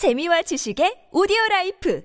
재미와 지식의 오디오 라이프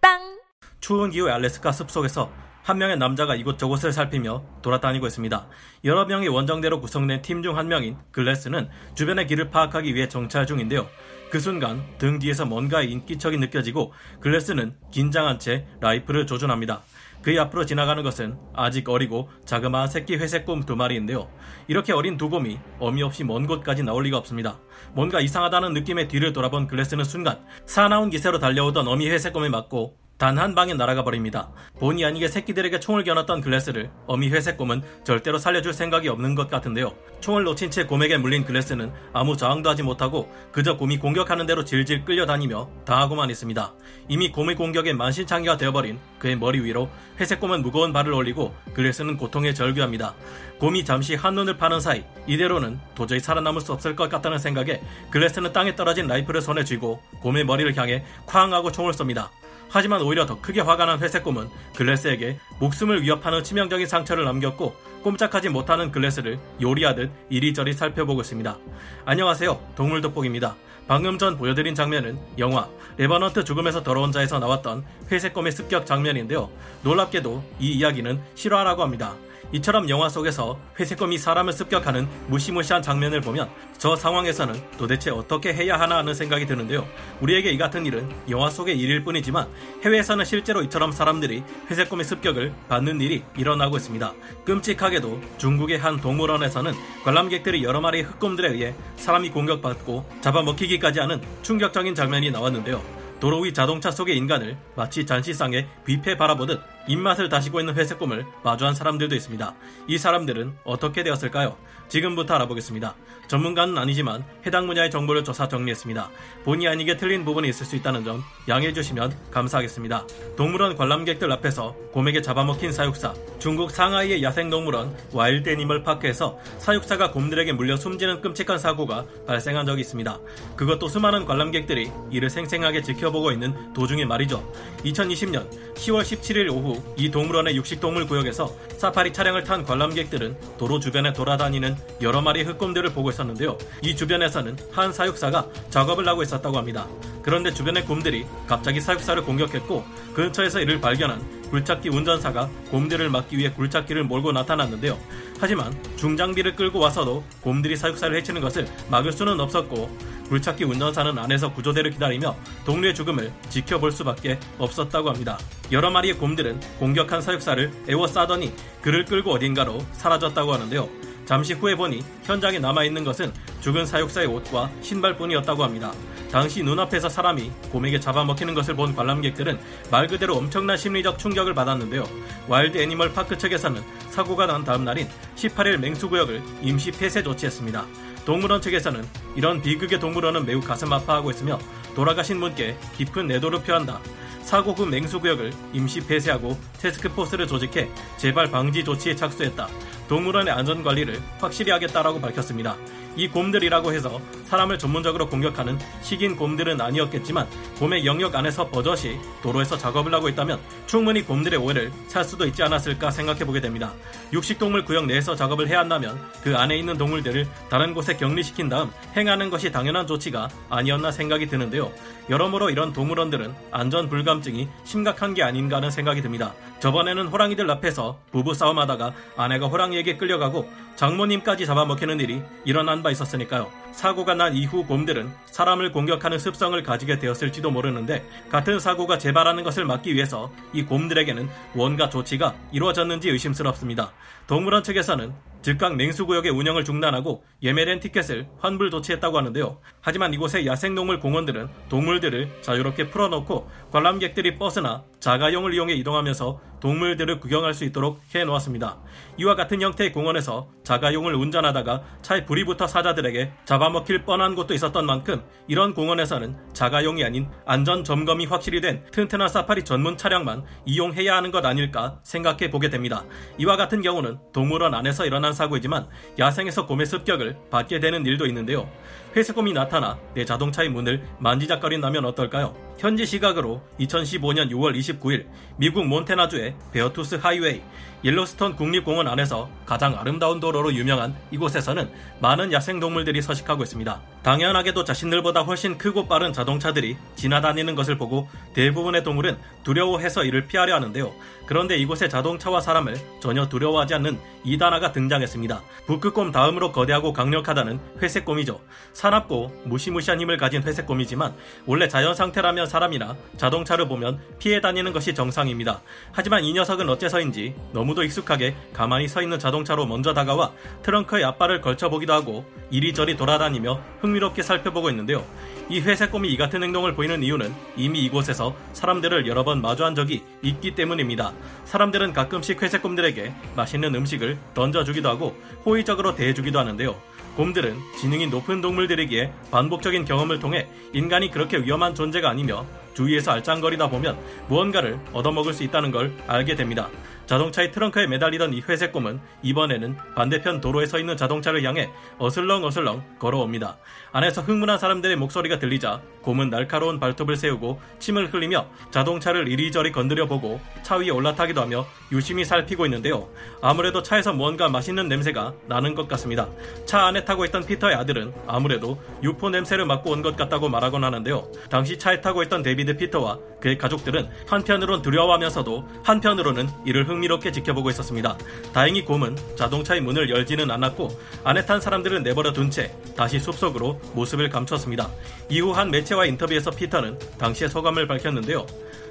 팟빵 추운 기후 알래스카 숲속에서 한 명의 남자가 이곳저곳을 살피며 돌아다니고 있습니다. 여러 명의 원정대로 구성된 팀 중 한 명인 글래스는 주변의 길을 파악하기 위해 정찰 중인데요. 그 순간 등 뒤에서 뭔가의 인기척이 느껴지고 글래스는 긴장한 채 라이플을 조준합니다. 그의 앞으로 지나가는 것은 아직 어리고 자그마한 새끼 회색 곰 두 마리인데요. 이렇게 어린 두 곰이 어미 없이 먼 곳까지 나올 리가 없습니다. 뭔가 이상하다는 느낌의 뒤를 돌아본 글래스는 순간 사나운 기세로 달려오던 어미 회색 곰에 맞고 단 한 방에 날아가 버립니다. 본의 아니게 새끼들에게 총을 겨눴던 글래스를 어미 회색곰은 절대로 살려줄 생각이 없는 것 같은데요. 총을 놓친 채 곰에게 물린 글래스는 아무 저항도 하지 못하고 그저 곰이 공격하는 대로 질질 끌려다니며 당하고만 있습니다. 이미 곰의 공격에 만신창이가 되어버린 그의 머리 위로 회색곰은 무거운 발을 올리고 글래스는 고통에 절규합니다. 곰이 잠시 한눈을 파는 사이 이대로는 도저히 살아남을 수 없을 것 같다는 생각에 글래스는 땅에 떨어진 라이플을 손에 쥐고 곰의 머리를 향해 쾅 하고 총을 쏩니다. 하지만 오히려 더 크게 화가 난 회색곰은 글래스에게 목숨을 위협하는 치명적인 상처를 남겼고 꼼짝하지 못하는 글래스를 요리하듯 이리저리 살펴보고 있습니다. 안녕하세요. 동물 돋보기입니다. 방금 전 보여드린 장면은 영화 레버넌트 죽음에서 돌아온 자에서 나왔던 회색곰의 습격 장면인데요. 놀랍게도 이 이야기는 실화라고 합니다. 이처럼 영화 속에서 회색검이 사람을 습격하는 무시무시한 장면을 보면 저 상황에서는 도대체 어떻게 해야 하나 하는 생각이 드는데요. 우리에게 이 같은 일은 영화 속의 일일 뿐이지만 해외에서는 실제로 이처럼 사람들이 회색검의 습격을 받는 일이 일어나고 있습니다. 끔찍하게도 중국의 한 동물원에서는 관람객들이 여러 마리의 흑곰들에 의해 사람이 공격받고 잡아먹히기까지 하는 충격적인 장면이 나왔는데요. 도로 위 자동차 속의 인간을 마치 잔치상에 뷔페 바라보듯 입맛을 다시고 있는 회색곰을 마주한 사람들도 있습니다. 이 사람들은 어떻게 되었을까요? 지금부터 알아보겠습니다. 전문가는 아니지만 해당 분야의 정보를 조사 정리했습니다. 본의 아니게 틀린 부분이 있을 수 있다는 점 양해해 주시면 감사하겠습니다. 동물원 관람객들 앞에서 곰에게 잡아먹힌 사육사, 중국 상하이의 야생동물원 Wild Animal Park에서 사육사가 곰들에게 물려 숨지는 끔찍한 사고가 발생한 적이 있습니다. 그것도 수많은 관람객들이 이를 생생하게 지켜보고 있는 도중에 말이죠. 2020년 10월 17일 오후 이 동물원의 육식동물 구역에서 사파리 차량을 탄 관람객들은 도로 주변에 돌아다니는 여러 마리 흑곰들을 보고 있었는데요. 이 주변에서는 한 사육사가 작업을 하고 있었다고 합니다. 그런데 주변의 곰들이 갑자기 사육사를 공격했고 근처에서 이를 발견한 굴착기 운전사가 곰들을 막기 위해 굴착기를 몰고 나타났는데요. 하지만 중장비를 끌고 와서도 곰들이 사육사를 해치는 것을 막을 수는 없었고 굴착기 운전사는 안에서 구조대를 기다리며 동료의 죽음을 지켜볼 수밖에 없었다고 합니다. 여러 마리의 곰들은 공격한 사육사를 에워싸더니 그를 끌고 어딘가로 사라졌다고 하는데요. 잠시 후에 보니 현장에 남아있는 것은 죽은 사육사의 옷과 신발뿐이었다고 합니다. 당시 눈앞에서 사람이 곰에게 잡아먹히는 것을 본 관람객들은 말 그대로 엄청난 심리적 충격을 받았는데요. Wild Animal Park 측에서는 사고가 난 다음 날인 18일 맹수구역을 임시 폐쇄 조치했습니다. 동물원 측에서는 이런 비극의 동물원은 매우 가슴 아파하고 있으며 돌아가신 분께 깊은 내도를 표한다. 사고 후 맹수구역을 임시 폐쇄하고 테스크포스를 조직해 재발 방지 조치에 착수했다. 동물원의 안전관리를 확실히 하겠다라고 밝혔습니다. 이 곰들이라고 해서 사람을 전문적으로 공격하는 식인 곰들은 아니었겠지만 곰의 영역 안에서 버젓이 도로에서 작업을 하고 있다면 충분히 곰들의 오해를 살 수도 있지 않았을까 생각해 보게 됩니다. 육식동물 구역 내에서 작업을 해야 한다면 그 안에 있는 동물들을 다른 곳에 격리시킨 다음 행하는 것이 당연한 조치가 아니었나 생각이 드는데요. 여러모로 이런 동물원들은 안전 불감증이 심각한 게 아닌가 하는 생각이 듭니다. 저번에는 호랑이들 앞에서 부부 싸움하다가 아내가 호랑이에게 끌려가고 장모님까지 잡아먹히는 일이 일어난 바 있었으니까요. 사고가 난 이후 곰들은 사람을 공격하는 습성을 가지게 되었을지도 모르는데 같은 사고가 재발하는 것을 막기 위해서 이 곰들에게는 뭔가 조치가 이루어졌는지 의심스럽습니다. 동물원 측에서는 즉각 맹수구역의 운영을 중단하고 예매된 티켓을 환불 조치했다고 하는데요. 하지만 이곳의 야생동물 공원들은 동물들을 자유롭게 풀어놓고 관람객들이 버스나 자가용을 이용해 이동하면서 동물들을 구경할 수 있도록 해놓았습니다. 이와 같은 형태의 공원에서 자가용을 운전하다가 차에 불이 붙어 사자들에게 잡아먹힐 뻔한 곳도 있었던 만큼 이런 공원에서는 자가용이 아닌 안전 점검이 확실히 된 튼튼한 사파리 전문 차량만 이용해야 하는 것 아닐까 생각해 보게 됩니다. 이와 같은 경우는 동물원 안에서 일어난 사고이지만 야생에서 곰의 습격을 받게 되는 일도 있는데요. 회색곰이 나타나 내 자동차의 문을 만지작거린다면 어떨까요? 현지 시각으로 2015년 6월 29일 미국 몬테나주의 베어투스 하이웨이 옐로스톤 국립공원 안에서 가장 아름다운 도로로 유명한 이곳에서는 많은 야생동물들이 서식하고 있습니다. 당연하게도 자신들보다 훨씬 크고 빠른 자동 자동차들이 지나다니는 것을 보고 대부분의 동물은 두려워해서 이를 피하려 하는데요. 그런데 이곳에 자동차와 사람을 전혀 두려워하지 않는 이단아가 등장했습니다. 북극곰 다음으로 거대하고 강력하다는 회색곰이죠. 사납고 무시무시한 힘을 가진 회색곰이지만 원래 자연 상태라면 사람이나 자동차를 보면 피해 다니는 것이 정상입니다. 하지만 이 녀석은 어째서인지 너무도 익숙하게 가만히 서 있는 자동차로 먼저 다가와 트렁크에 앞발을 걸쳐보기도 하고 이리저리 돌아다니며 흥미롭게 살펴보고 있는데요. 이 회색 곰이 이 같은 행동을 보이는 이유는 이미 이곳에서 사람들을 여러 번 마주한 적이 있기 때문입니다. 사람들은 가끔씩 회색 곰들에게 맛있는 음식을 던져주기도 하고 호의적으로 대해주기도 하는데요. 곰들은 지능이 높은 동물들이기에 반복적인 경험을 통해 인간이 그렇게 위험한 존재가 아니며 주위에서 알짱거리다 보면 무언가를 얻어먹을 수 있다는 걸 알게 됩니다. 자동차의 트렁크에 매달리던 이 회색 곰은 이번에는 반대편 도로에 서 있는 자동차를 향해 어슬렁어슬렁 걸어옵니다. 안에서 흥분한 사람들의 목소리가 들리자 곰은 날카로운 발톱을 세우고 침을 흘리며 자동차를 이리저리 건드려 보고 차 위에 올라타기도 하며 유심히 살피고 있는데요. 아무래도 차에서 무언가 맛있는 냄새가 나는 것 같습니다. 차 안에 타고 있던 피터의 아들은 아무래도 육포 냄새를 맡고 온 것 같다고 말하곤 하는데요. 당시 차에 타고 있던 데비드 피터와 그의 가족들은 한편으론 두려워하면서도 한편으로는 이를 흥미롭게 지켜보고 있었습니다. 다행히 곰은 자동차의 문을 열지는 않았고 안에 탄 사람들을 내버려 둔 채 다시 숲속으로 모습을 감췄습니다. 이후 한 매체와 인터뷰에서 피터는 당시의 소감을 밝혔는데요.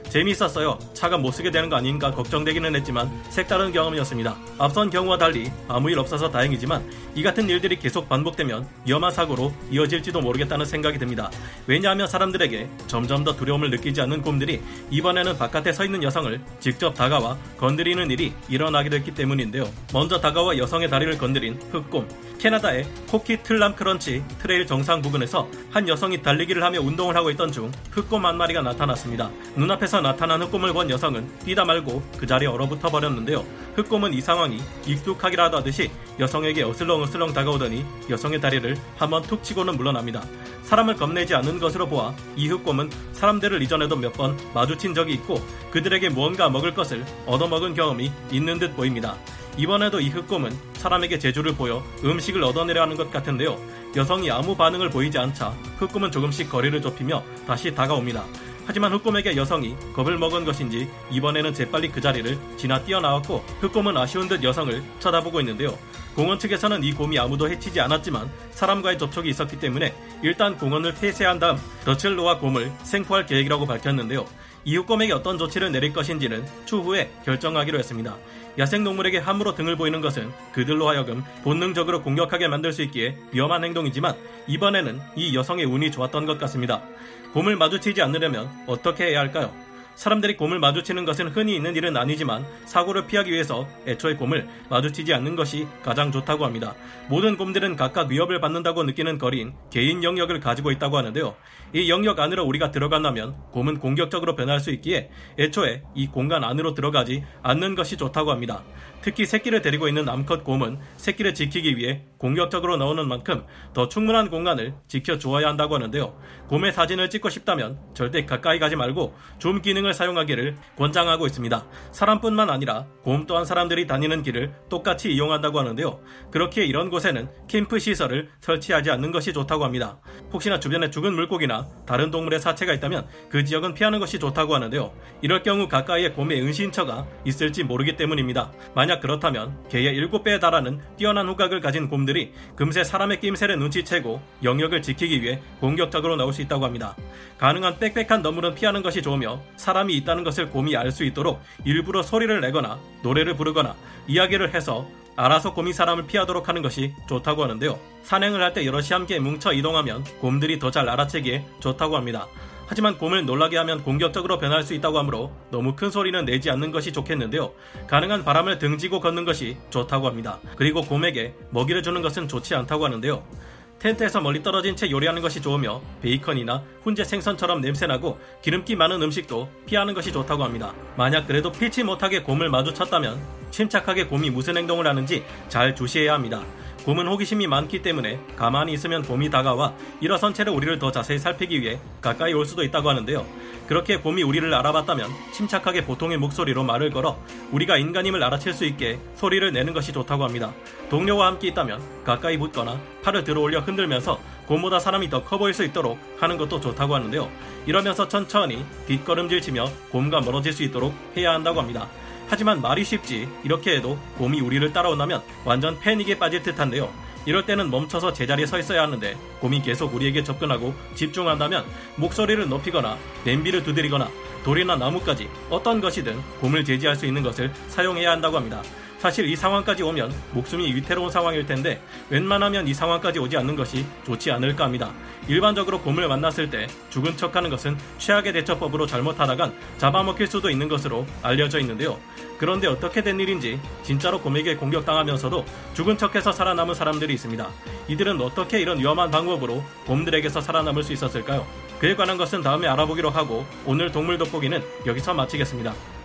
재미있었어요. 차가 못 쓰게 되는 거 아닌가 걱정되기는 했지만 색다른 경험이었습니다. 앞선 경우와 달리 아무 일 없어서 다행이지만 이 같은 일들이 계속 반복되면 위험한 사고로 이어질지도 모르겠다는 생각이 듭니다. 왜냐하면 사람들에게 점점 더 두려움을 느끼지 않는 곰들이 이번에는 바깥에 서 있는 여성을 직접 다가와 건드리는 일이 일어나게 됐기 때문인데요. 먼저 다가와 여성의 다리를 건드린 흑곰. 캐나다의 코퀴틀람 Crunch Trail 정상 부근에서 한 여성이 달리기를 하며 운동을 하고 있던 중 흑곰 한 마리가 나타났습니다. 눈앞에서 나타난 흑곰을 본 여성은 뛰다 말고 그 자리에 얼어붙어 버렸는데요. 흑곰은 이 상황이 익숙하기라도 하듯이 여성에게 어슬렁어슬렁 다가오더니 여성의 다리를 한번 툭 치고는 물러납니다. 사람을 겁내지 않는 것으로 보아 이 흑곰은 사람들을 이전에도 몇 번 마주친 적이 있고 그들에게 무언가 먹을 것을 얻어먹은 경험이 있는 듯 보입니다. 이번에도 이 흑곰은 사람에게 제주를 보여 음식을 얻어내려 하는 것 같은데요. 여성이 아무 반응을 보이지 않자 흑곰은 조금씩 거리를 좁히며 다시 다가옵니다. 하지만 흑곰에게 여성이 겁을 먹은 것인지 이번에는 재빨리 그 자리를 지나 뛰어나왔고 흑곰은 아쉬운 듯 여성을 쳐다보고 있는데요. 공원 측에서는 이 곰이 아무도 해치지 않았지만 사람과의 접촉이 있었기 때문에 일단 공원을 폐쇄한 다음 놓아 곰을 생포할 계획이라고 밝혔는데요. 이웃곰에게 어떤 조치를 내릴 것인지는 추후에 결정하기로 했습니다. 야생동물에게 함부로 등을 보이는 것은 그들로 하여금 본능적으로 공격하게 만들 수 있기에 위험한 행동이지만 이번에는 이 여성의 운이 좋았던 것 같습니다. 곰을 마주치지 않으려면 어떻게 해야 할까요? 사람들이 곰을 마주치는 것은 흔히 있는 일은 아니지만 사고를 피하기 위해서 애초에 곰을 마주치지 않는 것이 가장 좋다고 합니다. 모든 곰들은 각각 위협을 받는다고 느끼는 거리인 개인 영역을 가지고 있다고 하는데요. 이 영역 안으로 우리가 들어간다면 곰은 공격적으로 변할 수 있기에 애초에 이 공간 안으로 들어가지 않는 것이 좋다고 합니다. 특히 새끼를 데리고 있는 암컷 곰은 새끼를 지키기 위해 공격적으로 나오는 만큼 더 충분한 공간을 지켜주어야 한다고 하는데요. 곰의 사진을 찍고 싶다면 절대 가까이 가지 말고 줌 기능을 사용하기를 권장하고 있습니다. 사람뿐만 아니라 곰 또한 사람들이 다니는 길을 똑같이 이용한다고 하는데요. 그렇기에 이런 곳에는 캠프 시설을 설치하지 않는 것이 좋다고 합니다. 혹시나 주변에 죽은 물고기나 다른 동물의 사체가 있다면 그 지역은 피하는 것이 좋다고 하는데요. 이럴 경우 가까이에 곰의 은신처가 있을지 모르기 때문입니다. 만약 그렇다면 개의 7배에 달하는 뛰어난 후각을 가진 곰들이 금세 사람의 낌새를 눈치채고 영역을 지키기 위해 공격적으로 나올 수 있다고 합니다. 가능한 빽빽한 너물은 피하는 것이 좋으며 사람 이 있다는 것을 곰이 알 수 있도록 일부러 소리를 내거나 노래를 부르거나 이야기를 해서 알아서 곰이 사람을 피하도록 하는 것이 좋다고 하는데요. 산행을 할 때 여럿이 함께 뭉쳐 이동하면 곰들이 더 잘 알아채기에 좋다고 합니다. 하지만 곰을 놀라게 하면 공격적으로 변할 수 있다고 하므로 너무 큰 소리는 내지 않는 것이 좋겠는데요. 가능한 바람을 등지고 걷는 것이 좋다고 합니다. 그리고 곰에게 먹이를 주는 것은 좋지 않다고 하는데요. 텐트에서 멀리 떨어진 채 요리하는 것이 좋으며 베이컨이나 훈제 생선처럼 냄새나고 기름기 많은 음식도 피하는 것이 좋다고 합니다. 만약 그래도 피치 못하게 곰을 마주쳤다면 침착하게 곰이 무슨 행동을 하는지 잘 주시해야 합니다. 곰은 호기심이 많기 때문에 가만히 있으면 곰이 다가와 일어선 채로 우리를 더 자세히 살피기 위해 가까이 올 수도 있다고 하는데요. 그렇게 곰이 우리를 알아봤다면 침착하게 보통의 목소리로 말을 걸어 우리가 인간임을 알아챌 수 있게 소리를 내는 것이 좋다고 합니다. 동료와 함께 있다면 가까이 붙거나 팔을 들어 올려 흔들면서 곰보다 사람이 더 커 보일 수 있도록 하는 것도 좋다고 하는데요. 이러면서 천천히 뒷걸음질 치며 곰과 멀어질 수 있도록 해야 한다고 합니다. 하지만 말이 쉽지 이렇게 해도 곰이 우리를 따라온다면 완전 패닉에 빠질 듯한데요. 이럴 때는 멈춰서 제자리에 서 있어야 하는데 곰이 계속 우리에게 접근하고 집중한다면 목소리를 높이거나 냄비를 두드리거나 돌이나 나무까지 어떤 것이든 곰을 제지할 수 있는 것을 사용해야 한다고 합니다. 사실 이 상황까지 오면 목숨이 위태로운 상황일 텐데 웬만하면 이 상황까지 오지 않는 것이 좋지 않을까 합니다. 일반적으로 곰을 만났을 때 죽은 척하는 것은 최악의 대처법으로 잘못하다간 잡아먹힐 수도 있는 것으로 알려져 있는데요. 그런데 어떻게 된 일인지 진짜로 곰에게 공격당하면서도 죽은 척해서 살아남은 사람들이 있습니다. 이들은 어떻게 이런 위험한 방법으로 곰들에게서 살아남을 수 있었을까요? 그에 관한 것은 다음에 알아보기로 하고 오늘 동물 돋보기는 여기서 마치겠습니다.